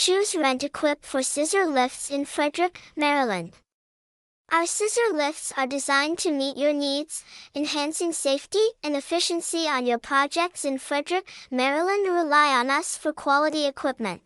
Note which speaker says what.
Speaker 1: Choose Rent Equip for scissor lifts in Frederick, Maryland. Our scissor lifts are designed to meet your needs, enhancing safety and efficiency on your projects in Frederick, Maryland. Rely on us for quality equipment.